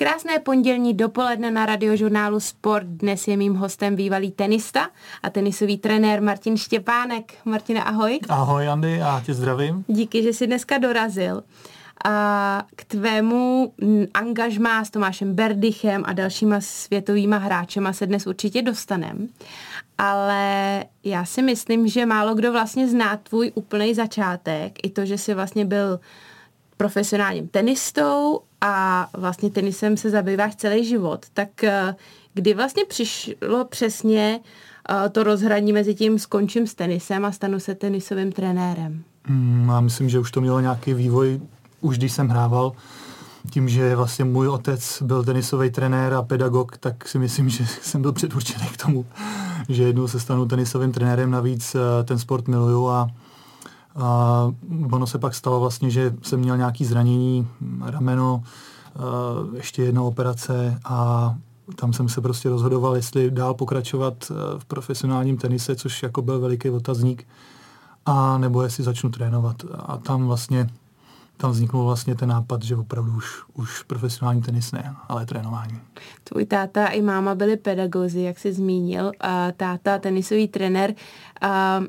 Krásné pondělní dopoledne na radiožurnálu Sport. Dnes je mým hostem bývalý tenista a tenisový trenér Martin Štěpánek. Martina, ahoj. Ahoj, Andy, já tě zdravím. Díky, že jsi dneska dorazil. A k tvému angažmá s Tomášem Berdychem a dalšíma světovýma hráčema se dnes určitě dostanem. Ale já si myslím, že málo kdo vlastně zná tvůj úplný začátek. I to, že jsi vlastně byl profesionálním tenistou a vlastně tenisem se zabýváš celý život, tak eh, kdy vlastně přišlo přesně eh, to rozhraní mezi tím skončím s tenisem a stanu se tenisovým trenérem? Hmm, já myslím, že už to mělo nějaký vývoj, už když jsem hrával. Tím, že vlastně můj otec byl tenisový trenér a pedagog, tak si myslím, že jsem byl předurčený k tomu, že jednou se stanu tenisovým trenérem. Navíc eh, ten sport miluju a a ono se pak stalo vlastně, že jsem měl nějaké zranění, rameno, ještě jedna operace a tam jsem se prostě rozhodoval, jestli dál pokračovat v profesionálním tenise, což jako byl veliký otazník, a nebo jestli začnu trénovat. A tam vlastně tam vzniknul vlastně ten nápad, že opravdu už, už profesionální tenis ne, ale trénování. Tvůj táta i máma byli pedagozy, jak jsi zmínil. A táta, tenisový trenér. A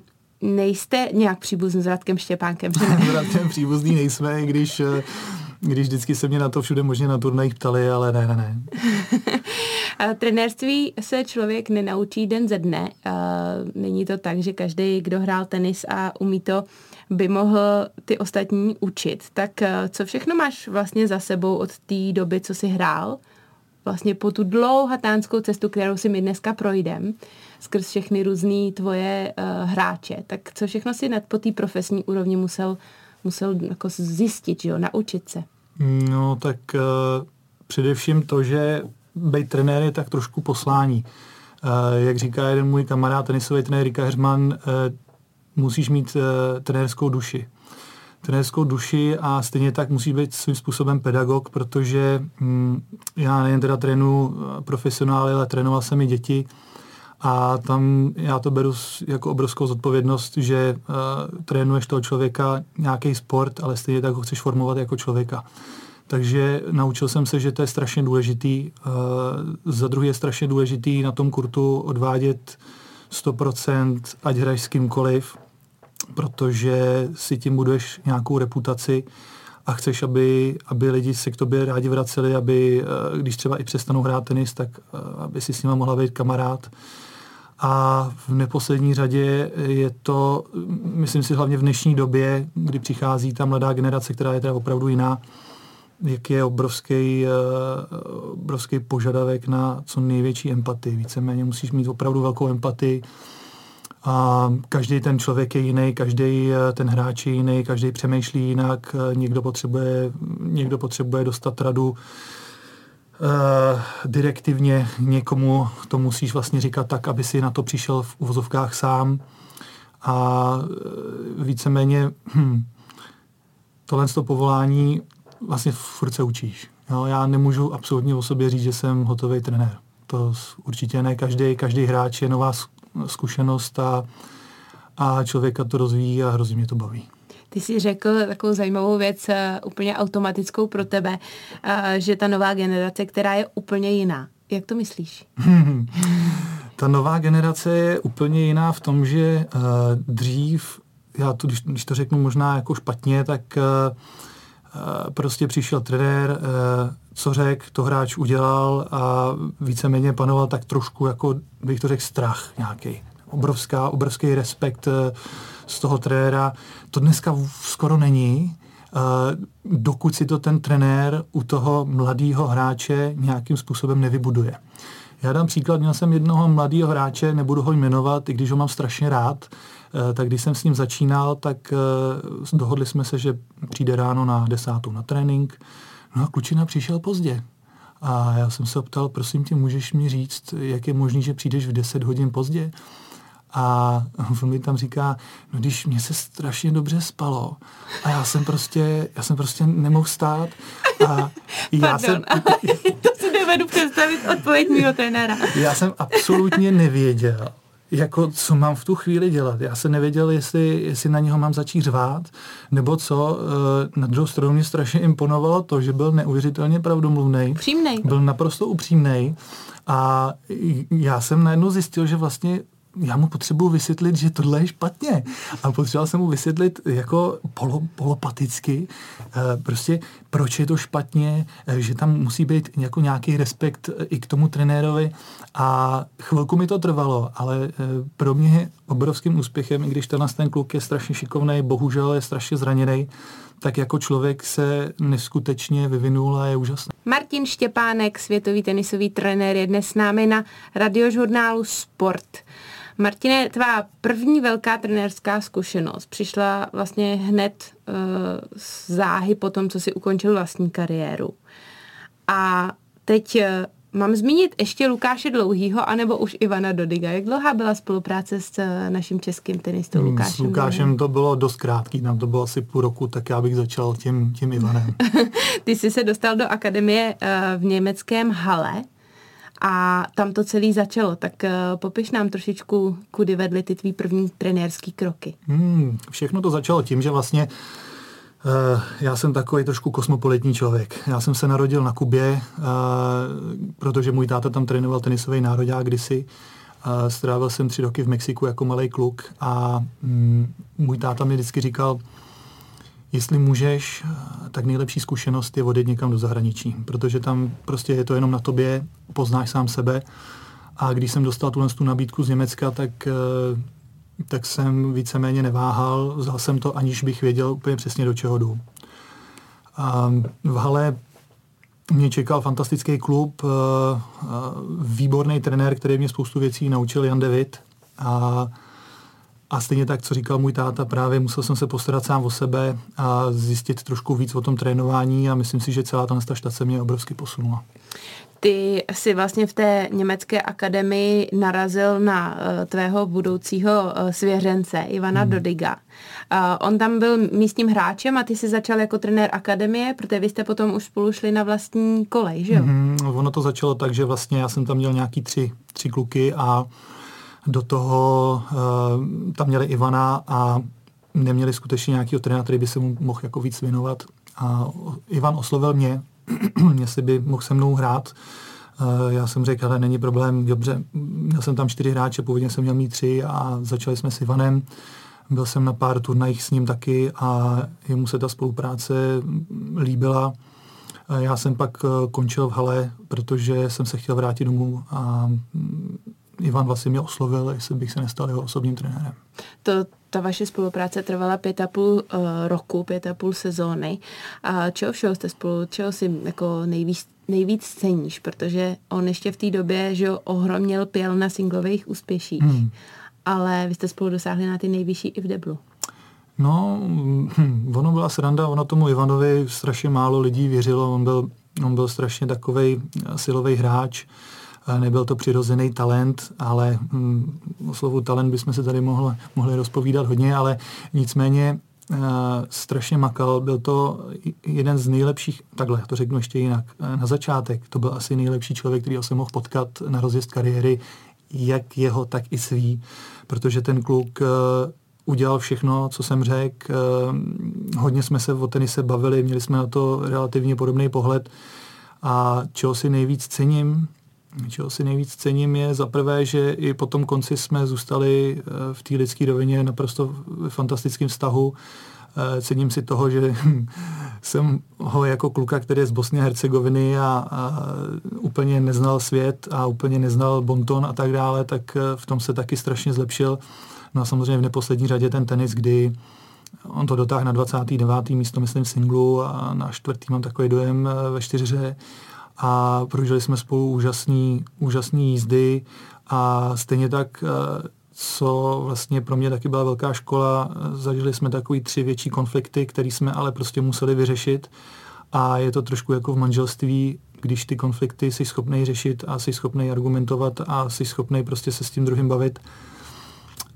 nejste nějak příbuzný s Radkem Štěpánkem, že ne? s Radkem příbuzný nejsme, i když, eh, když vždycky se mě na to všude možně na turnajích ptali, ale ne, ne, ne. trenérství se člověk nenaučí den ze dne. Není to tak, že každý, kdo hrál tenis a umí to, by mohl ty ostatní učit. Tak eh, co všechno máš vlastně za sebou od té doby, co jsi hrál? Vlastně po tu dlouhatánskou cestu, kterou si my dneska projdeme skrz všechny různé tvoje uh, hráče. Tak co všechno si nad po té profesní úrovni musel, musel jako zjistit, že jo, naučit se? No tak uh, především to, že být trenér je tak trošku poslání. Uh, jak říká jeden můj kamarád, tenisový trenér Rika Herman, uh, musíš mít uh, trenérskou duši trenérskou duši a stejně tak musí být svým způsobem pedagog, protože hm, já nejen teda trénu profesionály, ale trénoval jsem i děti a tam já to beru jako obrovskou zodpovědnost, že uh, trénuješ toho člověka nějaký sport, ale stejně tak ho chceš formovat jako člověka. Takže naučil jsem se, že to je strašně důležitý. Uh, za druhé je strašně důležitý na tom kurtu odvádět 100%, ať hraješ s kýmkoliv, protože si tím budeš nějakou reputaci a chceš, aby, aby lidi se k tobě rádi vraceli, aby, uh, když třeba i přestanou hrát tenis, tak uh, aby si s nima mohla být kamarád. A v neposlední řadě je to, myslím si, hlavně v dnešní době, kdy přichází ta mladá generace, která je teda opravdu jiná, jak je obrovský, eh, obrovský požadavek na co největší empatii. Víceméně musíš mít opravdu velkou empatii. A každý ten člověk je jiný, každý eh, ten hráč je jiný, každý přemýšlí jinak, eh, někdo potřebuje, někdo potřebuje dostat radu direktivně někomu to musíš vlastně říkat tak, aby si na to přišel v uvozovkách sám a uh, víceméně hm, tohle to povolání vlastně furt se učíš. Jo, já nemůžu absolutně o sobě říct, že jsem hotový trenér. To určitě ne. Každý, každý hráč je nová zkušenost a, a člověka to rozvíjí a hrozně mě to baví. Ty jsi řekl takovou zajímavou věc, eh, úplně automatickou pro tebe, eh, že ta nová generace, která je úplně jiná. Jak to myslíš? ta nová generace je úplně jiná v tom, že uh, dřív, já to, když, to řeknu možná jako špatně, tak prostě přišel trenér, co řekl, to hráč udělal a víceméně panoval tak trošku, jako bych to řekl, strach nějaký. Obrovská, obrovský respekt z toho trenéra. To dneska skoro není, eh, dokud si to ten trenér u toho mladého hráče nějakým způsobem nevybuduje. Já dám příklad, měl jsem jednoho mladého hráče, nebudu ho jmenovat, i když ho mám strašně rád, eh, tak když jsem s ním začínal, tak eh, dohodli jsme se, že přijde ráno na desátou na trénink. No a klučina přišel pozdě. A já jsem se optal, prosím tě, můžeš mi říct, jak je možné, že přijdeš v 10 hodin pozdě? A on mi tam říká, no když mě se strašně dobře spalo a já jsem prostě, já jsem prostě nemohl stát a já Pardon, jsem... to si nevedu představit odpověď mýho trenéra. já jsem absolutně nevěděl, jako co mám v tu chvíli dělat. Já jsem nevěděl, jestli, jestli na něho mám začít řvát, nebo co. Eh, na druhou stranu mě strašně imponovalo to, že byl neuvěřitelně pravdomluvný. Upřímnej. Byl naprosto upřímný. A já jsem najednou zjistil, že vlastně já mu potřebuji vysvětlit, že tohle je špatně. A potřeboval jsem mu vysvětlit jako polo, polopaticky, eh, prostě proč je to špatně, eh, že tam musí být jako nějaký respekt eh, i k tomu trenérovi. A chvilku mi to trvalo, ale pro mě je obrovským úspěchem, i když tenhle ten kluk je strašně šikovný, bohužel je strašně zraněný, tak jako člověk se neskutečně vyvinul a je úžasný. Martin Štěpánek, světový tenisový trenér, je dnes s námi na radiožurnálu Sport. Martine, tvá první velká trenérská zkušenost přišla vlastně hned uh, z záhy po tom, co si ukončil vlastní kariéru. A teď uh, mám zmínit ještě Lukáše Dlouhýho, anebo už Ivana Dodiga. Jak dlouhá byla spolupráce s uh, naším českým tenistou hmm, Lukášem? S Lukášem to bylo dost krátký, nám to bylo asi půl roku, tak já bych začal tím, tím Ivanem. Ty jsi se dostal do akademie uh, v německém Hale a tam to celé začalo. Tak uh, popiš nám trošičku, kudy vedly ty tvý první trenérský kroky. Hmm, všechno to začalo tím, že vlastně uh, já jsem takový trošku kosmopolitní člověk. Já jsem se narodil na Kubě, uh, protože můj táta tam trénoval tenisový národák kdysi. Strávil jsem tři roky v Mexiku jako malý kluk a um, můj táta mi vždycky říkal, jestli můžeš, tak nejlepší zkušenost je odjet někam do zahraničí, protože tam prostě je to jenom na tobě, poznáš sám sebe. A když jsem dostal tuhle tu nabídku z Německa, tak, eh, tak jsem víceméně neváhal, vzal jsem to, aniž bych věděl úplně přesně, do čeho jdu. A v Hale mě čekal fantastický klub, eh, výborný trenér, který mě spoustu věcí naučil, Jan David. A a stejně tak, co říkal můj táta, právě musel jsem se postarat sám o sebe a zjistit trošku víc o tom trénování a myslím si, že celá ta štace mě obrovsky posunula. Ty si vlastně v té německé akademii narazil na uh, tvého budoucího uh, svěřence Ivana hmm. Dodiga. Uh, on tam byl místním hráčem a ty si začal jako trenér akademie, protože vy jste potom už spolu šli na vlastní kolej, že jo? Hmm, ono to začalo tak, že vlastně já jsem tam měl nějaký tři, tři kluky a do toho uh, tam měli Ivana a neměli skutečně nějaký trenéra, který by se mu mohl jako víc věnovat. A Ivan oslovil mě, jestli by mohl se mnou hrát. Uh, já jsem řekl, ale není problém, dobře, měl jsem tam čtyři hráče, původně jsem měl mít tři a začali jsme s Ivanem. Byl jsem na pár turnajích s ním taky a jemu se ta spolupráce líbila. Já jsem pak eh, končil v hale, protože jsem se chtěl vrátit domů a Ivan vlastně mě oslovil, jestli bych se nestal jeho osobním trenérem. To, ta vaše spolupráce trvala pět a půl uh, roku, pět a půl sezóny. A čeho všeho jste spolu, čeho si jako nejvíc, nejvíc ceníš? Protože on ještě v té době, že ohromně pěl na singlových úspěších. Hmm. Ale vy jste spolu dosáhli na ty nejvyšší i v deblu. No, hm, ono byla sranda, ono tomu Ivanovi strašně málo lidí věřilo, on byl, on byl strašně takový silový hráč, nebyl to přirozený talent, ale hm, o slovu talent bychom se tady mohli, mohli rozpovídat hodně, ale nicméně uh, strašně makal. Byl to jeden z nejlepších, takhle to řeknu ještě jinak, na začátek to byl asi nejlepší člověk, který jsem mohl potkat na rozjezd kariéry, jak jeho, tak i svý, protože ten kluk uh, udělal všechno, co jsem řekl. Hodně jsme se o tenise bavili, měli jsme na to relativně podobný pohled a čeho si nejvíc cením, čeho si nejvíc cením, je za prvé, že i po tom konci jsme zůstali eh, v té lidské rovině naprosto v fantastickém vztahu. Eh, cením si toho, že jsem ho jako kluka, který je z Bosny a Hercegoviny a, a úplně neznal svět a úplně neznal bonton a tak dále, tak eh, v tom se taky strašně zlepšil. No a samozřejmě v neposlední řadě ten tenis, kdy on to dotáhl na 29. místo, myslím, singlu a na čtvrtý mám takový dojem ve čtyřře a prožili jsme spolu úžasný, úžasný jízdy a stejně tak, eh, co vlastně pro mě taky byla velká škola, zažili jsme takový tři větší konflikty, které jsme ale prostě museli vyřešit a je to trošku jako v manželství, když ty konflikty jsi schopný řešit a jsi schopný argumentovat a jsi schopný prostě se s tím druhým bavit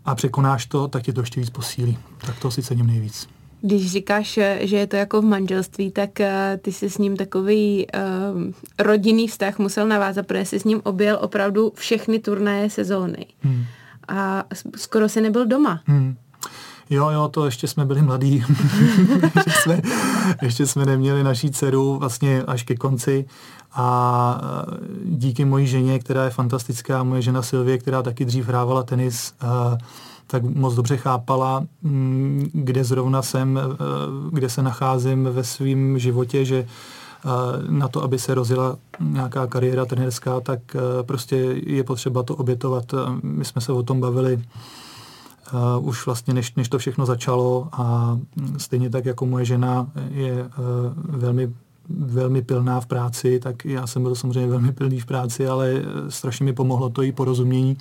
a překonáš to, tak tě to ještě víc posílí. Tak to si cením nejvíc. Když říkáš, že je to jako v manželství, tak eh, ty jsi s ním takový uh, rodinný vztah musel navázat, protože jsi s ním objel opravdu všechny turnaje sezóny. Hmm. a skoro si nebyl doma. Hmm. Jo, jo, to ještě jsme byli mladí. ještě, jsme, ještě jsme neměli naší dceru vlastně až ke konci a e, díky mojí ženě, která je fantastická, moje žena Silvie, která taky dřív hrávala tenis, e, tak moc dobře chápala, mm, kde zrovna jsem, e, kde se nacházím ve svém životě, že na to, aby se rozjela nějaká kariéra trenerská, tak prostě je potřeba to obětovat. My jsme se o tom bavili uh, už vlastně než, než to všechno začalo a stejně tak jako moje žena je uh, velmi velmi pilná v práci, tak já jsem byl samozřejmě velmi pilný v práci, ale strašně mi pomohlo to i porozumění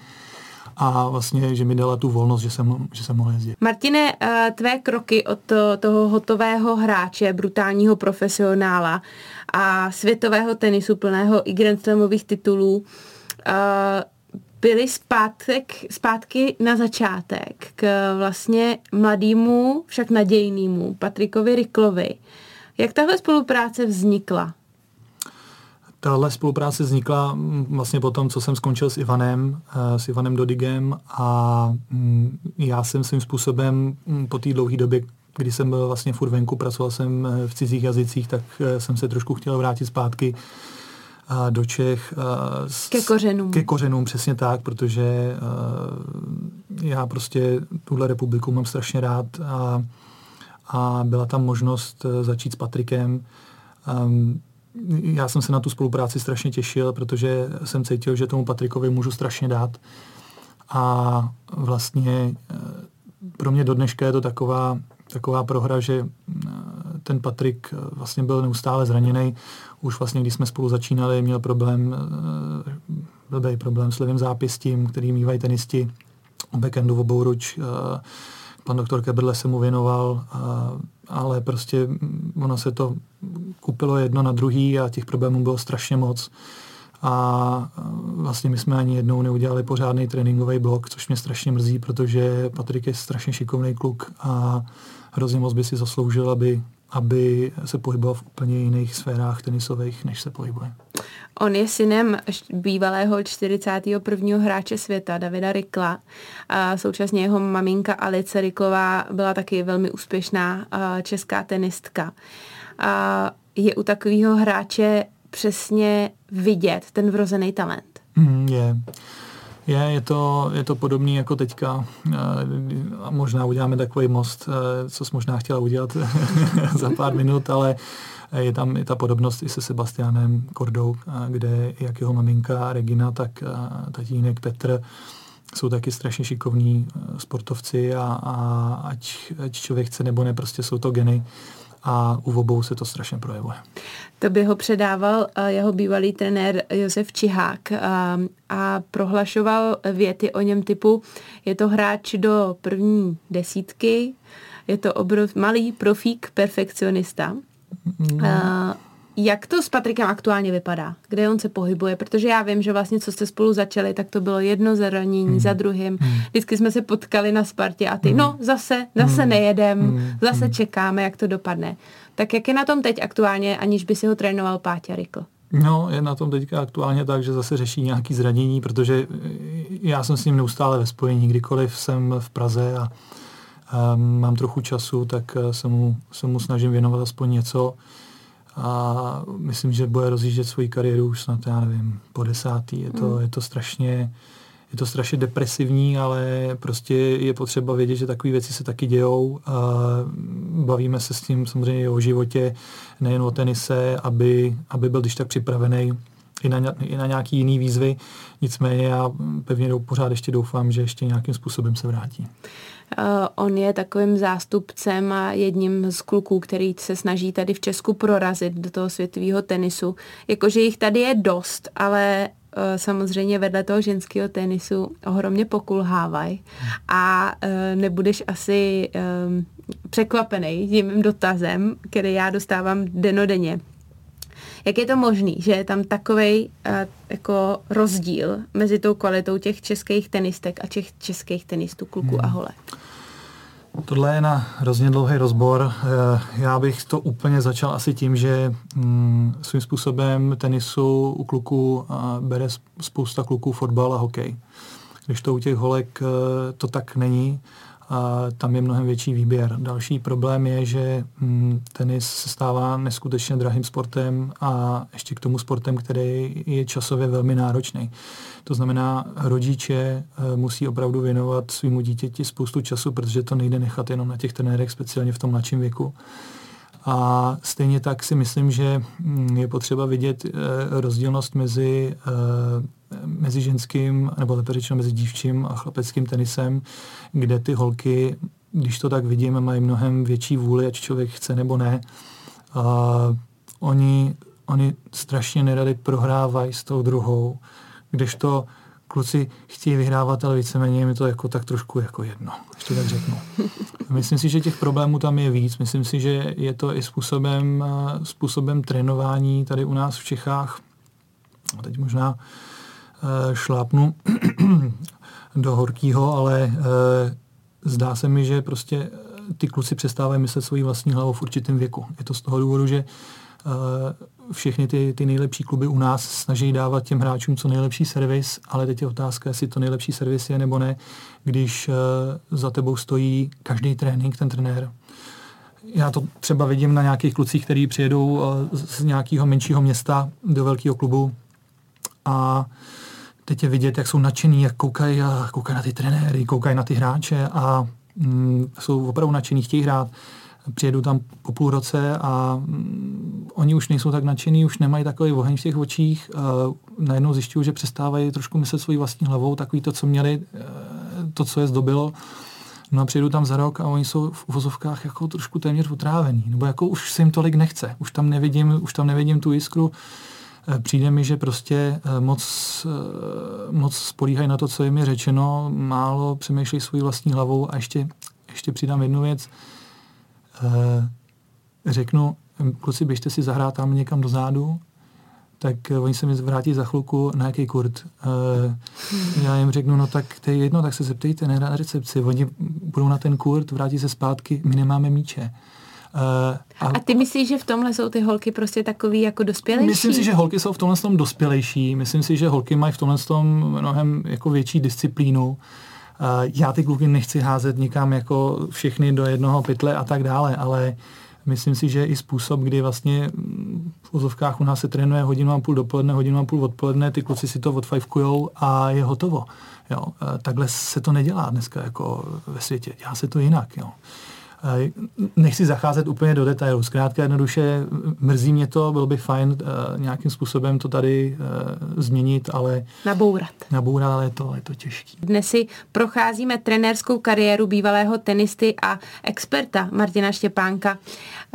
a vlastně, že mi dala tu volnost, že jsem, že jsem mohl jezdit. Martine, tvé kroky od toho hotového hráče, brutálního profesionála a světového tenisu plného i Grand Slamových titulů byly zpátek, zpátky na začátek k vlastně mladému, však nadějnému Patrikovi Riklovi. Jak tahle spolupráce vznikla? Tahle spolupráce vznikla mm, vlastně po tom, co jsem skončil s Ivanem, eh, s Ivanem Dodigem a mm, já jsem svým způsobem mm, po té dlouhé době, kdy jsem byl vlastně furt venku, pracoval jsem eh, v cizích jazycích, tak eh, jsem se trošku chtěl vrátit zpátky do Čech. Ke kořenům. Ke kořenům, přesně tak, protože já prostě tuhle republiku mám strašně rád a, a byla tam možnost začít s Patrikem. Já jsem se na tu spolupráci strašně těšil, protože jsem cítil, že tomu Patrikovi můžu strašně dát. A vlastně e, pro mě do dneška je to taková, taková prohra, že e, ten Patrik vlastně byl neustále zraněný už vlastně, když jsme spolu začínali, měl problém, eh, blbý problém s levým zápěstím, který mývají tenisti o backendu, obou ruč. Eh, pan doktor Kebrle se mu věnoval, eh, ale prostě ono se to kupilo jedno na druhý a těch problémů bylo strašně moc. A vlastně my jsme ani jednou neudělali pořádný tréninkový blok, což mě strašně mrzí, protože Patrik je strašně šikovný kluk a hrozně moc by si zasloužil, aby aby se pohyboval v úplně jiných sférách tenisových, než se pohybuje. On je synem bývalého 41. hráče světa, Davida Rikla. A současně jeho maminka Alice Riklová byla taky velmi úspěšná česká tenistka. A je u takového hráče přesně vidět ten vrozený talent. Mm, je. Je, je to, je to podobný jako teďka. A možná uděláme takový most, eh, co jsi možná chtěla udělat za pár minut, ale je tam i ta podobnost i se Sebastianem Kordou, eh, kde jak jeho maminka Regina, tak tatínek Petr jsou taky strašně šikovní sportovci a, a ať, ať člověk chce nebo ne, prostě jsou to geny a u obou se to strašně projevuje. To by ho předával eh, jeho bývalý trenér Josef Čihák a, eh, a prohlašoval věty o něm typu je to hráč do první desítky, je to obrov, malý profík, perfekcionista. Mm. A, jak to s Patrikem aktuálně vypadá? Kde on se pohybuje? Protože já vím, že vlastně, co jste spolu začali, tak to bylo jedno zranění mm. za druhým. Mm. Vždycky jsme se potkali na Spartě a ty, mm. no zase, zase mm. nejedem, mm. zase mm. čekáme, jak to dopadne. Tak jak je na tom teď aktuálně, aniž by si ho trénoval Páťa Rykl? No, je na tom teďka aktuálně tak, že zase řeší nějaký zranění, protože já jsem s ním neustále ve spojení, kdykoliv jsem v Praze a, a mám trochu času, tak se mu, se mu snažím věnovat aspoň něco a myslím, že bude rozjíždět svoji kariéru už snad, já nevím, po desátý. Je to, mm. je to strašně je to strašně depresivní, ale prostě je potřeba vědět, že takové věci se taky dějou. Bavíme se s tím samozřejmě o životě, nejen o tenise, aby, aby byl když tak připravený i na, i na nějaký jiný výzvy. Nicméně já pevně pořád ještě doufám, že ještě nějakým způsobem se vrátí. Uh, on je takovým zástupcem a jedním z kluků, který se snaží tady v Česku prorazit do toho světového tenisu. Jakože jich tady je dost, ale uh, samozřejmě vedle toho ženského tenisu ohromně pokulhávají a uh, nebudeš asi překvapený tím dotazem, který já dostávám denodenně. Jak je to možný, že je tam takový uh, jako rozdíl mezi tou kvalitou těch českých tenistek a těch českých tenistů, kluků hmm. a holek? Tohle je na hrozně dlouhý rozbor. Eh, já bych to úplně začal asi tím, že mm, svým způsobem tenisu u kluků bere spousta kluků fotbal a hokej. když to u těch holek to tak není a tam je mnohem větší výběr. Další problém je, že hm, tenis se stává neskutečně drahým sportem a ještě k tomu sportem, který je časově velmi náročný. To znamená, rodiče eh, musí opravdu věnovat svýmu dítěti spoustu času, protože to nejde nechat jenom na těch trenérech, speciálně v tom mladším věku. A stejně tak si myslím, že hm, je potřeba vidět eh, rozdílnost mezi, eh, mezi ženským, nebo lépe řečeno mezi dívčím a chlapeckým tenisem, kde ty holky, když to tak vidíme, mají mnohem větší vůli, ať člověk chce nebo ne. A oni, oni strašně nerady prohrávají s tou druhou, kdežto kluci chtějí vyhrávat, ale víceméně je mi to jako tak trošku jako jedno, ještě tak řeknu. Myslím si, že těch problémů tam je víc. Myslím si, že je to i způsobem, způsobem trénování tady u nás v Čechách. Teď možná šlápnu do horkýho, ale eh, zdá se mi, že prostě ty kluci přestávají myslet svoji vlastní hlavou v určitém věku. Je to z toho důvodu, že všechny ty, ty nejlepší kluby u nás snaží dávat těm hráčům co nejlepší servis, ale teď je otázka, jestli to nejlepší servis je nebo ne, když uh, za tebou stojí každý trénink, ten trenér. Já to třeba vidím na nějakých klucích, kteří přijedou uh, z nějakého menšího města do velkého klubu a teď je vidět, jak jsou nadšený, jak koukají, a koukají na ty trenéry, koukají na ty hráče a mm, jsou opravdu nadšený, chtějí hrát přijedu tam po půl roce a mm, oni už nejsou tak nadšený, už nemají takový oheň v těch očích. Uh, najednou zjišťují, že přestávají trošku myslet svojí vlastní hlavou, takový to, co měli, uh, to, co je zdobilo. No a přijedu tam za rok a oni jsou v uvozovkách jako trošku téměř utrávení, nebo jako už se jim tolik nechce, už tam nevidím, už tam nevidím tu jiskru. Uh, přijde mi, že prostě moc, moc spolíhají na to, co jim je řečeno, málo přemýšlejí svojí vlastní hlavou a ještě, ještě přidám jednu věc, Eh, řeknu, kluci, běžte si zahrát tam někam do zádu, tak eh, oni se mi vrátí za chvilku na jaký kurt. Já jim řeknu, no tak to je jedno, tak se zeptejte ne, na recepci. Oni budou na ten kurt, vrátí se zpátky, my nemáme míče. Uh, a, a ty myslíš, že v tomhle jsou ty holky prostě takový jako dospělejší? Myslím si, že holky jsou v tomhle tom dospělejší. Myslím si, že holky mají v tomhle tom mnohem jako větší disciplínu. Uh, já ty kluky nechci házet nikam jako všechny do jednoho pytle a tak dále, ale myslím si, že i způsob, kdy vlastně v úzovkách u nás se trénuje hodinu a půl dopoledne, hodinu a půl odpoledne, ty kluci si to odfajfkujou a je hotovo. Jo, takhle se to nedělá dneska jako ve světě. Dělá se to jinak. Jo. Nechci zacházet úplně do detailů. Zkrátka jednoduše mrzí mě to, bylo by fajn uh, nějakým způsobem to tady uh, změnit, ale... Nabourat. Nabourat, ale je to, je to těžké. Dnes si procházíme trenérskou kariéru bývalého tenisty a experta Martina Štěpánka.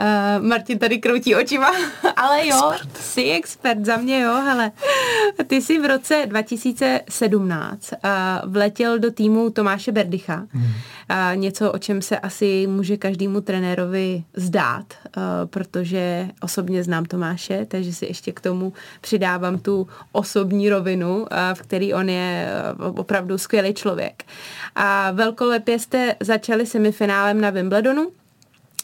Uh, Martin tady kroutí očima, ale jo, expert. jsi expert za mě, jo, hele. Ty jsi v roce 2017 uh, vletěl do týmu Tomáše Berdycha. Hmm. Uh, něco, o čem se asi může každému trenérovi zdát, uh, protože osobně znám Tomáše, takže si ještě k tomu přidávám tu osobní rovinu, uh, v který on je uh, opravdu skvělý člověk. A velkolepě jste začali semifinálem na Wimbledonu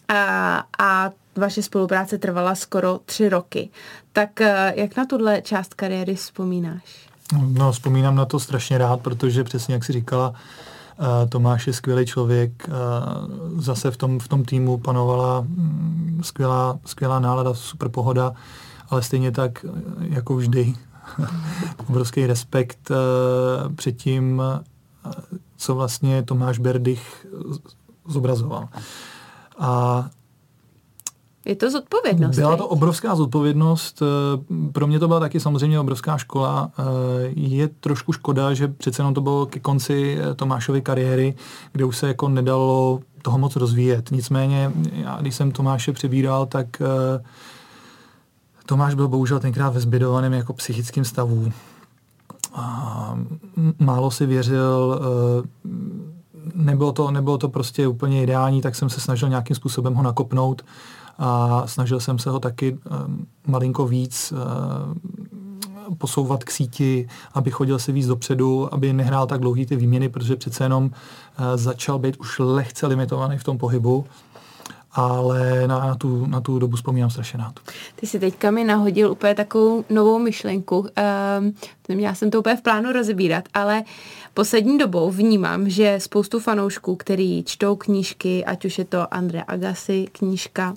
a, a vaše spolupráce trvala skoro tři roky. Tak jak na tuhle část kariéry vzpomínáš? No, vzpomínám na to strašně rád, protože přesně jak si říkala, Tomáš je skvělý člověk, zase v tom, v tom týmu panovala mm, skvělá, skvělá nálada, super pohoda, ale stejně tak jako vždy obrovský respekt před tím, co vlastně Tomáš Berdych zobrazoval. A je to zodpovědnost. Byla to obrovská zodpovědnost. Eh, pro mě to byla taky samozřejmě obrovská škola. Eh, je trošku škoda, že přece jenom to bylo ke konci eh, Tomášovy kariéry, kde už se jako nedalo toho moc rozvíjet. Nicméně, já, když jsem Tomáše přebíral, tak Tomáš byl bohužel tenkrát ve zbydovaném jako psychickém stavu. A málo si věřil, nebylo to, nebylo to prostě úplně ideální, tak jsem se snažil nějakým způsobem ho nakopnout a snažil jsem se ho taky um, malinko víc uh, posouvat k síti, aby chodil si víc dopředu, aby nehrál tak dlouhý ty výměny, protože přece jenom uh, začal být už lehce limitovaný v tom pohybu. Ale na, tu, na tu dobu vzpomínám strašně rád. Ty si teďka mi nahodil úplně takovou novou myšlenku. Um, neměla jsem to úplně v plánu rozebírat, ale poslední dobou vnímám, že spoustu fanoušků, který čtou knížky, ať už je to Andrea Agassi knížka,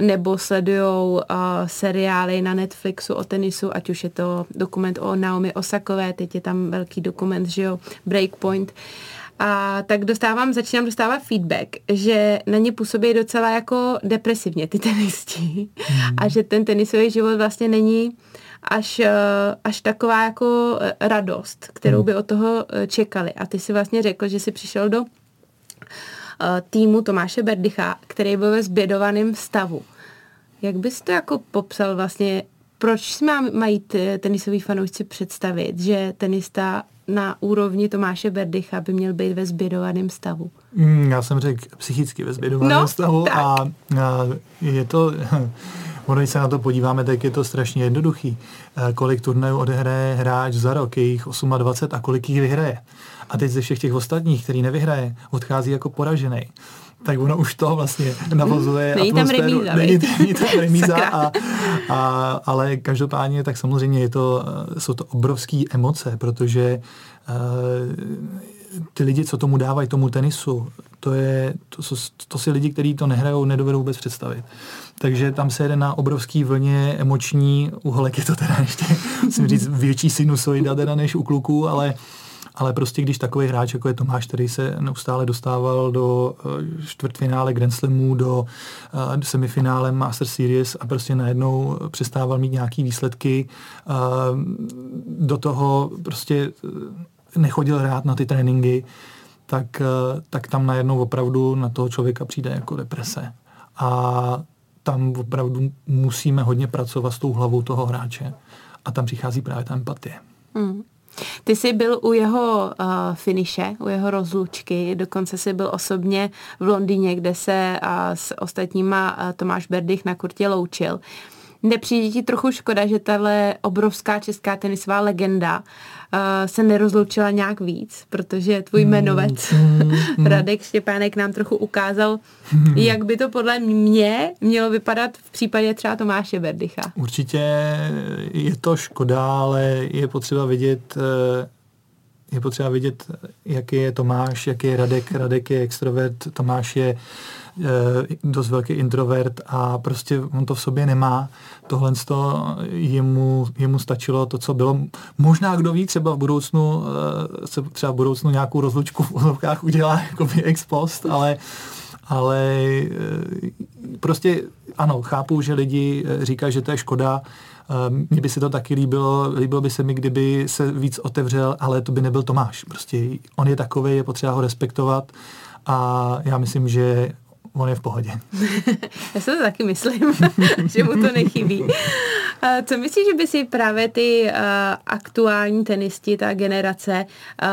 nebo sledují uh, seriály na Netflixu o tenisu, ať už je to dokument o Naomi Osakové, teď je tam velký dokument, že jo, Breakpoint, uh, a tak dostávám, začínám dostávat feedback, že na ně působí docela jako depresivně ty tenisti mm. a že ten tenisový život vlastně není až, eh, až taková jako eh, radost, kterou mm. by od toho eh, čekali. A ty si vlastně řekl, že jsi přišel do týmu Tomáše Berdycha, který byl ve zbědovaném stavu. Jak bys to jako popsal vlastně, proč si má, mají tenisoví fanoušci představit, že tenista na úrovni Tomáše Berdycha by měl být ve zbědovaném stavu? Mm, já jsem řekl psychicky ve zbědovaném no, stavu a, a je to... Ono, když se na to podíváme, tak je to strašně jednoduchý. E, kolik turnajů odehraje hráč za rok, je jich 28 a kolik jich vyhraje. A teď ze všech těch ostatních, který nevyhraje, odchází jako poražený tak ono už to vlastně navozuje není atmosféru. Tam remíza, není, není tam remíza, a, a, ale každopádně tak samozřejmě je to, jsou to obrovské emoce, protože uh, ty lidi, co tomu dávají, tomu tenisu, to, je, to, to si lidi, kteří to nehrajou, nedovedou vůbec představit. Takže tam se jede na obrovský vlně emoční, u holek je to teda ještě, musím říct, větší sinusoida teda než u kluků, ale ale prostě když takový hráč, jako je Tomáš, který se neustále dostával do eh, čtvrtfinále Grand Slamů, do uh, semifinále Master Series a prostě najednou přestával mít nějaký výsledky, uh, do toho prostě nechodil rád na ty tréninky, tak, tak tam najednou opravdu na toho člověka přijde jako deprese. A tam opravdu musíme hodně pracovat s tou hlavou toho hráče. A tam přichází právě ta empatie. Mm. Ty jsi byl u jeho uh, finiše, u jeho rozlučky, dokonce jsi byl osobně v Londýně, kde se uh, s ostatníma uh, Tomáš Berdych na kurtě loučil. Nepřijde ti trochu škoda, že tahle obrovská česká tenisová legenda uh, se nerozloučila nějak víc, protože tvůj hmm, jmenovec mm, mm, Radek Štěpánek nám trochu ukázal, mm. jak by to podle mě mělo vypadat v případě třeba Tomáše Berdycha. Určitě je to škoda, ale je potřeba vidět eh, je potřeba vidět, jaký je Tomáš, jaký je Radek. Radek je extrovert, Tomáš je Eh, dost velký introvert a prostě on to v sobě nemá. Tohle jemu, jemu stačilo to, co bylo. Možná, kdo ví, třeba v budoucnu eh, se třeba v budoucnu nějakou rozlučku v úlovkách udělá jako by ex post, ale ale eh, prostě ano, chápu, že lidi říkají, že to je škoda, mně by se to taky líbilo, líbilo by se mi, kdyby se víc otevřel, ale to by nebyl Tomáš. Prostě on je takový, je potřeba ho respektovat a já myslím, že on je v pohodě. Já si to taky myslím, že mu to nechybí. Co myslíš, že by si právě ty uh, aktuální tenisti, ta generace uh,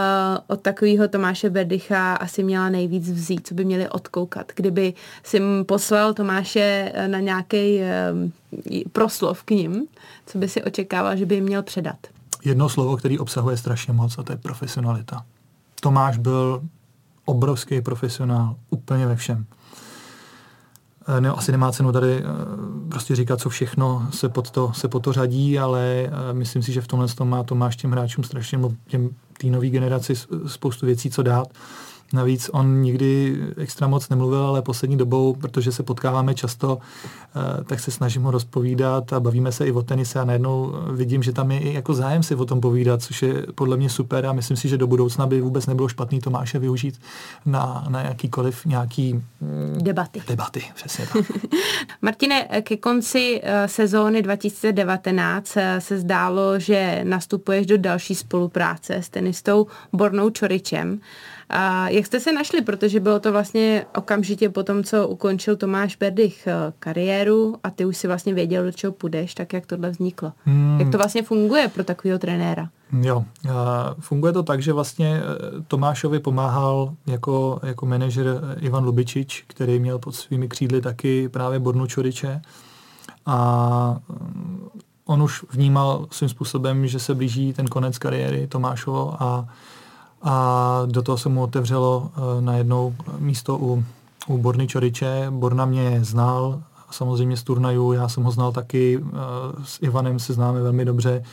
od takového Tomáše Berdycha asi měla nejvíc vzít, co by měli odkoukat? Kdyby si poslal Tomáše na nějaký uh, proslov k ním, co by si očekával, že by jim měl předat? Jedno slovo, který obsahuje strašně moc a to je profesionalita. Tomáš byl obrovský profesionál úplně ve všem. Eh, ne, asi nemá cenu tady eh, prostě říkat, co všechno se pod to, se pod to řadí, ale eh, myslím si, že v tomhle tom má Tomáš těm hráčům strašně, těm té nové generaci spoustu věcí, co dát. Navíc on nikdy extra moc nemluvil, ale poslední dobou, protože se potkáváme často, eh, tak se snažím ho rozpovídat a bavíme se i o tenise a najednou vidím, že tam je i jako zájem si o tom povídat, což je podle mě super a myslím si, že do budoucna by vůbec nebylo špatný Tomáše využít na, na jakýkoliv nějaký mm, debaty. Debaty, přesně tak. Martine, ke konci eh, sezóny 2019 eh, se zdálo, že nastupuješ do další spolupráce s tenistou Bornou Čoričem. A jak jste se našli? Protože bylo to vlastně okamžitě po tom, co ukončil Tomáš Berdych eh, kariéru a ty už si vlastně věděl, do čeho půjdeš, tak jak tohle vzniklo? Hmm. Jak to vlastně funguje pro takového trenéra? Jo, funguje to tak, že vlastně eh, Tomášovi pomáhal jako, jako manažer eh, Ivan Lubičič, který měl pod svými křídly taky právě Bornu Čoriče a on už vnímal svým způsobem, že se blíží ten konec kariéry Tomášovo a a do toho se mu otevřelo uh, najednou místo u, u Borny Čoriče. Borna mě znal, samozřejmě z turnajů, já jsem ho znal taky, uh, s Ivanem se známe velmi dobře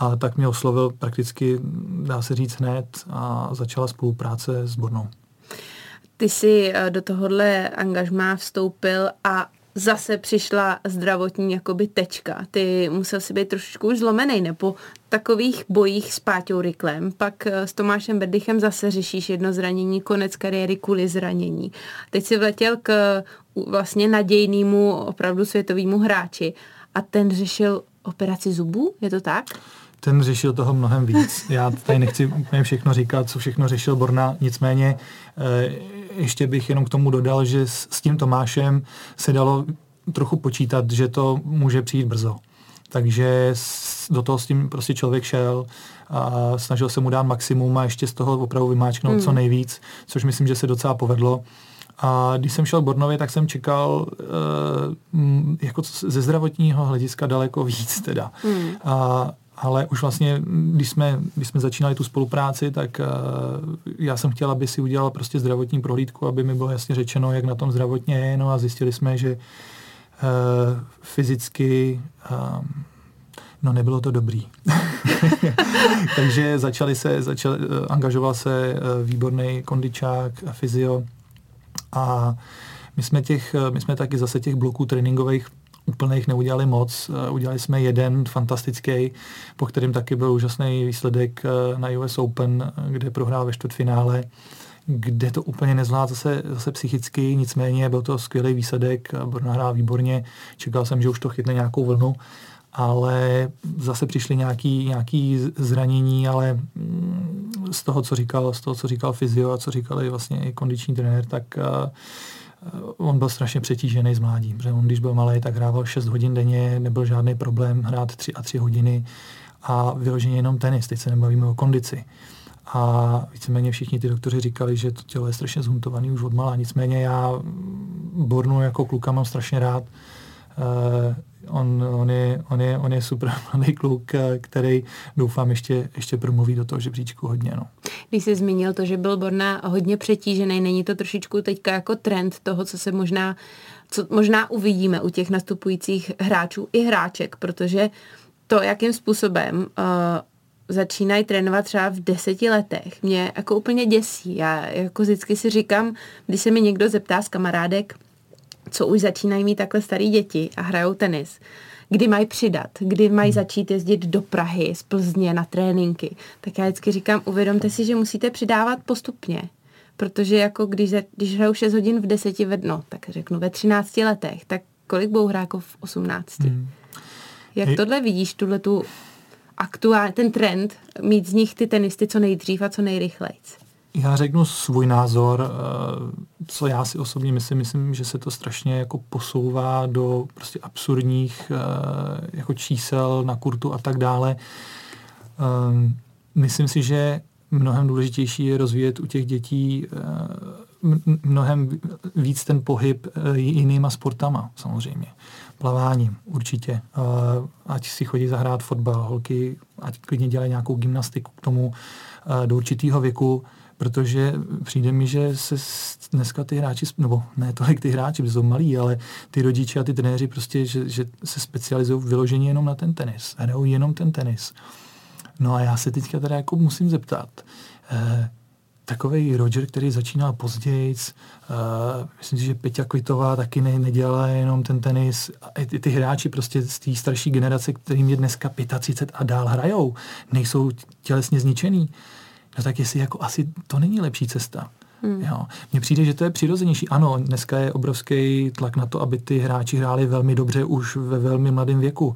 a tak mě oslovil prakticky, dá se říct, hned a začala spolupráce s Bornou. Ty jsi eh, do tohohle angažmá vstoupil a zase přišla zdravotní jakoby tečka. Ty musel si být trošičku už zlomený, nebo takových bojích s Páťou Ryklem, pak eh, s Tomášem Berdychem zase řešíš jedno zranění, konec kariéry kvůli zranění. Teď si vletěl k vlastně nadějnému opravdu světovému hráči a ten řešil operaci zubů, je to tak? Ten řešil toho mnohem víc. Já tady nechci úplně všechno říkat, co všechno řešil Borna, nicméně eh, ještě bych jenom k tomu dodal, že s, s tím Tomášem se dalo trochu počítat, že to může přijít brzo. Takže do toho s tím prostě člověk šel a snažil se mu dát maximum a ještě z toho opravdu vymáčknout mm. co nejvíc, což myslím, že se docela povedlo. A když jsem šel k Bornovi, tak jsem čekal uh, jako ze zdravotního hlediska daleko víc teda. Mm. A ale už vlastně, když jsme, když jsme začínali tu spolupráci, tak uh, já jsem chtěl, aby si udělal prostě zdravotní prohlídku, aby mi bylo jasně řečeno, jak na tom zdravotně je, no a zjistili jsme, že uh, fyzicky uh, no nebylo to dobrý. Takže začali se, začal, uh, angažoval se výborný kondičák a fyzio a my jsme, těch, my jsme taky zase těch bloků tréninkových úplných neudělali moc. Eh, udělali jsme jeden fantastický, po kterém taky byl úžasný výsledek eh, na US Open, kde prohrál ve čtvrtfinále kde to úplně nezvládl zase, zase psychicky, nicméně byl to skvělý výsledek, Brno hrál výborně, čekal jsem, že už to chytne nějakou vlnu, ale zase přišly nějaký, nějaký zranění, ale mm, z toho, co říkal, z toho, co říkal fyzio a co říkal i vlastně i kondiční trenér, tak uh, Eh, on byl strašně přetížený z mládí, protože on, když byl malý, tak hrával 6 hodin denně, nebyl žádný problém hrát 3 a 3 hodiny a vyloženě jenom tenis, teď se nebavíme o kondici. A víceméně všichni ty doktoři říkali, že to tělo je strašně zhuntovaný už od malá. Nicméně já Bornu jako kluka mám strašně rád. Uh, on, on, je, on, je, on je super mladý kluk, eh, který doufám ještě, ještě promluví do toho žebříčku hodně. No. Když jsi zmínil to, že byl Borna hodně přetížený, není to trošičku teďka jako trend toho, co se možná, co možná uvidíme u těch nastupujících hráčů i hráček, protože to, jakým způsobem uh, začínají trénovat třeba v deseti letech, mě jako úplně děsí. Já jako vždycky si říkám, když se mi někdo zeptá z kamarádek, co už začínají mít takhle starý děti a hrajou tenis, kdy mají přidat, kdy mají hmm. začít jezdit do Prahy, z Plzně na tréninky, tak já vždycky říkám, uvědomte si, že musíte přidávat postupně. Protože jako když, když hrajou 6 hodin v deseti, ve, no, tak řeknu ve 13 letech, tak kolik budou hrát jako v 18? Hmm. Jak Hej. tohle vidíš, tuhle tu aktuál, ten trend, mít z nich ty tenisty co nejdřív a co nejrychleji? Já řeknu svůj názor, eh, co já si osobně myslím. Myslím, že se to strašně jako posouvá do prostě absurdních eh, jako čísel na kurtu a tak dále. Ehm, myslím si, že mnohem důležitější je rozvíjet u těch dětí eh, mnohem víc ten pohyb jinýma sportama samozřejmě. Plaváním určitě. Ať si chodí zahrát fotbal, holky, ať klidně dělají nějakou gymnastiku k tomu do určitého věku protože přijde mi, že se dneska ty hráči, nebo ne tolik ty hráči, jsou malí, ale ty rodiče a ty trenéři prostě, že, že se specializují vyloženě jenom na ten tenis. Hrajou jenom ten tenis. No a já se teďka teda jako musím zeptat, eh, takový Roger, který začínal později, uh, myslím si, že Peťa Kvitová taky ne, nedělala jenom ten tenis. A ty, ty hráči prostě z té starší generace, kterým je dneska 35 a dál hrajou, nejsou tělesně zničený no tak jestli jako asi to není lepší cesta. Hmm. Jo. Mně přijde, že to je přirozenější. Ano, dneska je obrovský tlak na to, aby ty hráči hráli velmi dobře už ve velmi mladém věku. Uh,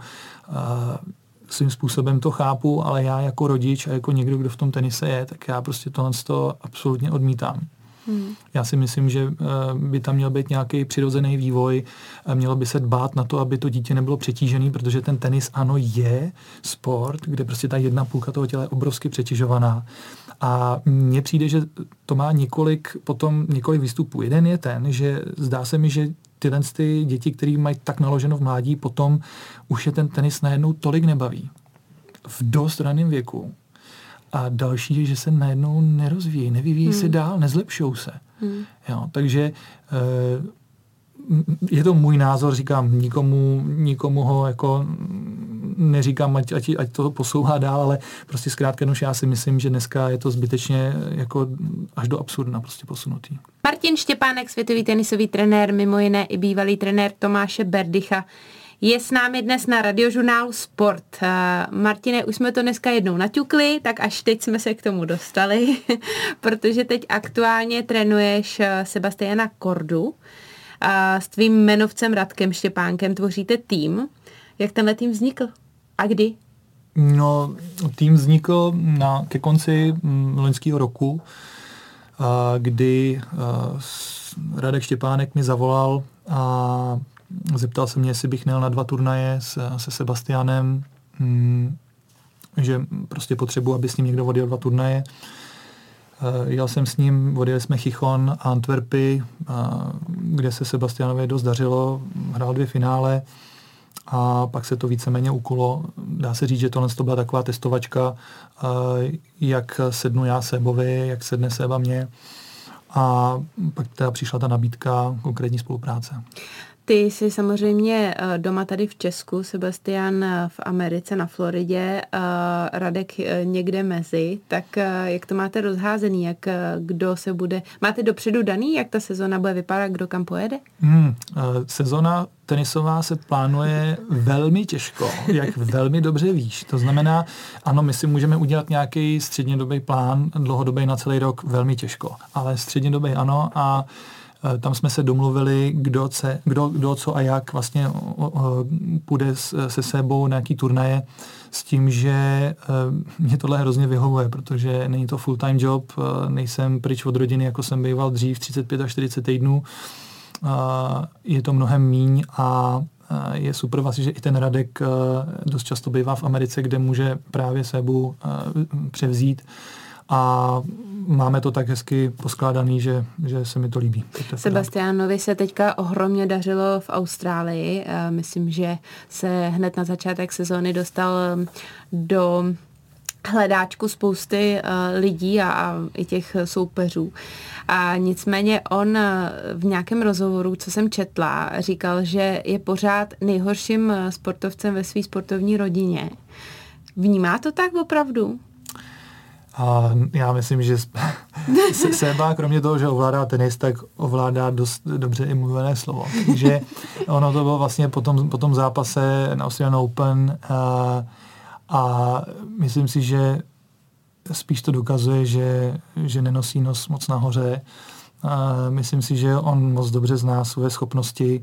svým způsobem to chápu, ale já jako rodič a jako někdo, kdo v tom tenise je, tak já prostě tohle to absolutně odmítám. Hmm. Já si myslím, že uh, by tam měl být nějaký přirozený vývoj, mělo by se dbát na to, aby to dítě nebylo přetížený, protože ten tenis ano je sport, kde prostě ta jedna půlka toho těla je obrovsky přetěžovaná. A mně přijde, že to má několik, potom několik výstupů. Jeden je ten, že zdá se mi, že tyhle ty děti, které mají tak naloženo v mládí, potom už je ten tenis najednou tolik nebaví. V dost raném věku. A další je, že se najednou nerozvíjí, nevyvíjí hmm. se dál, nezlepšou se. Hmm. Jo, takže je to můj názor, říkám, nikomu, nikomu ho jako neříkám, ať, ať, ať to posouvá dál, ale prostě zkrátka nož já si myslím, že dneska je to zbytečně jako až do absurdna prostě posunutý. Martin Štěpánek, světový tenisový trenér, mimo jiné i bývalý trenér Tomáše Berdycha, je s námi dnes na radiožurnálu Sport. Uh, Martine, už jsme to dneska jednou naťukli, tak až teď jsme se k tomu dostali, protože teď aktuálně trénuješ eh, Sebastiana Kordu a s tvým jmenovcem Radkem Štěpánkem tvoříte tým. Jak tenhle tým vznikl? A kdy? No, tým vznikl na, ke konci mm, loňského roku, kdy Radek Štěpánek mi zavolal a zeptal se mě, jestli bych měl na dva turnaje se, se Sebastianem, mm, že prostě potřebuji, aby s ním někdo odjel dva turnaje. Jel jsem s ním, odjeli jsme Chichon a Antwerpy, kde se Sebastianovi dost dařilo, hrál dvě finále a pak se to víceméně ukulo. Dá se říct, že tohle to byla taková testovačka, jak sednu já Sebovi, jak sedne Seba mě a pak teda přišla ta nabídka konkrétní spolupráce. Ty jsi samozřejmě eh, doma tady v Česku, Sebastian eh, v Americe, na Floridě, eh, Radek někde mezi, tak jak to máte rozházený, jak kdo se bude, máte dopředu daný, jak ta sezona bude vypadat, kdo kam pojede? Hmm, sezona tenisová se plánuje velmi těžko, jak velmi dobře víš. To znamená, ano, my si můžeme udělat nějaký střednědobý plán, dlouhodobý na celý rok, velmi těžko, ale střednědobý ano a tam jsme se domluvili, kdo, ce, kdo, kdo co a jak vlastně půjde se sebou na nějaký turnaje s tím, že eh, mě tohle hrozně vyhovuje, protože není to full-time job, eh, nejsem pryč od rodiny, jako jsem býval dřív, 35 až 40 týdnů. Je to mnohem míň a je super vlastně, že i ten Radek dost často bývá v Americe, kde může právě Sebu převzít a máme to tak hezky poskládaný, že, že se mi to líbí. Sebastianovi se teďka ohromně dařilo v Austrálii. Myslím, že se hned na začátek sezóny dostal um, do hledáčku spousty uh, lidí a, a i těch soupeřů. A nicméně on v nějakém rozhovoru, co jsem četla, říkal, že je pořád nejhorším sportovcem ve své sportovní rodině. Vnímá to tak opravdu? A já myslím, že Seba, kromě toho, že ovládá tenis, tak ovládá dost dobře i mluvené slovo. Takže ono to bylo vlastně po tom, po tom zápase na Australian Open a, a myslím si, že spíš to dokazuje, že, že nenosí nos moc nahoře. A myslím si, že on moc dobře zná své schopnosti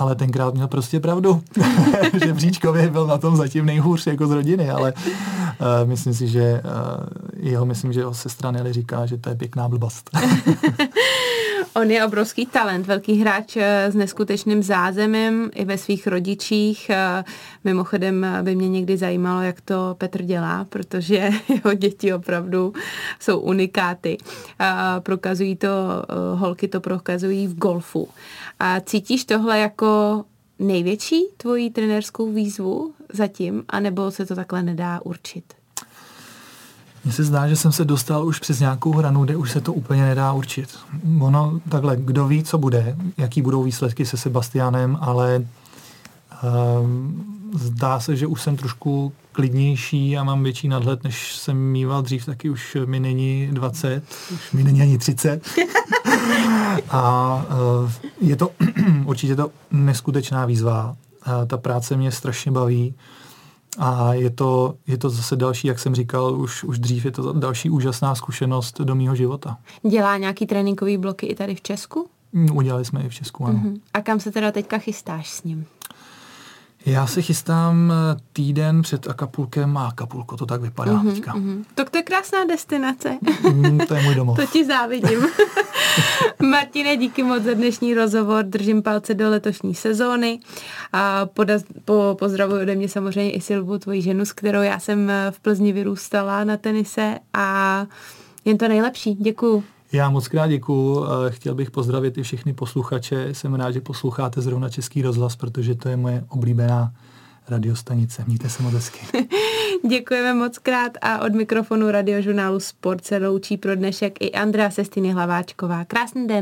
ale tenkrát měl prostě pravdu, že Bříčkově byl na tom zatím nejhůř jako z rodiny, ale uh, myslím si, že uh, jeho, myslím, že jeho sestra Nelly říká, že to je pěkná blbost. On je obrovský talent, velký hráč eh, s neskutečným zázemím i ve svých rodičích. Mimochodem by mě někdy zajímalo, jak to Petr dělá, protože jeho děti opravdu jsou unikáty. Prokazují to, holky to prokazují v golfu. A cítíš tohle jako největší tvojí trenérskou výzvu zatím, anebo se to takhle nedá určit? Mně se zdá, že jsem se dostal už přes nějakou hranu, kde už se to úplně nedá určit. Ono takhle, kdo ví, co bude, jaký budou výsledky se Sebastianem, ale um, zdá se, že už jsem trošku klidnější a mám větší nadhled, než jsem mýval dřív, taky už mi není 20, už mi není ani 30. a uh, je to určitě to neskutečná výzva. Uh, ta práce mě strašně baví. A je to, je to zase další, jak jsem říkal už, už dřív, je to další úžasná zkušenost do mého života. Dělá nějaký tréninkový bloky i tady v Česku? Mm, udělali jsme i v Česku, ano. Uh-huh. A kam se teda teďka chystáš s ním? Já se chystám eh, týden před Akapulkem a Akapulko, to tak vypadá uh-huh, teďka. Uh-huh. To, to je krásná destinace. Mm, to je můj domov. to ti závidím. Martine, díky moc za dnešní rozhovor, držím palce do letošní sezóny a poda- po, pozdravuji ode mě samozřejmě i Silvu, tvoji ženu, s kterou já jsem eh, v Plzni vyrůstala na tenise a jen to nejlepší. Děkuju. Já moc krát děkuju. Chtěl bych pozdravit i všechny posluchače. Jsem rád, že posloucháte zrovna Český rozhlas, protože to je moje oblíbená radiostanice. Mějte se moc hezky. Děkujeme moc krát a od mikrofonu radiožurnálu Sport se loučí pro dnešek i Andrea Sestiny Hlaváčková. Krásný den.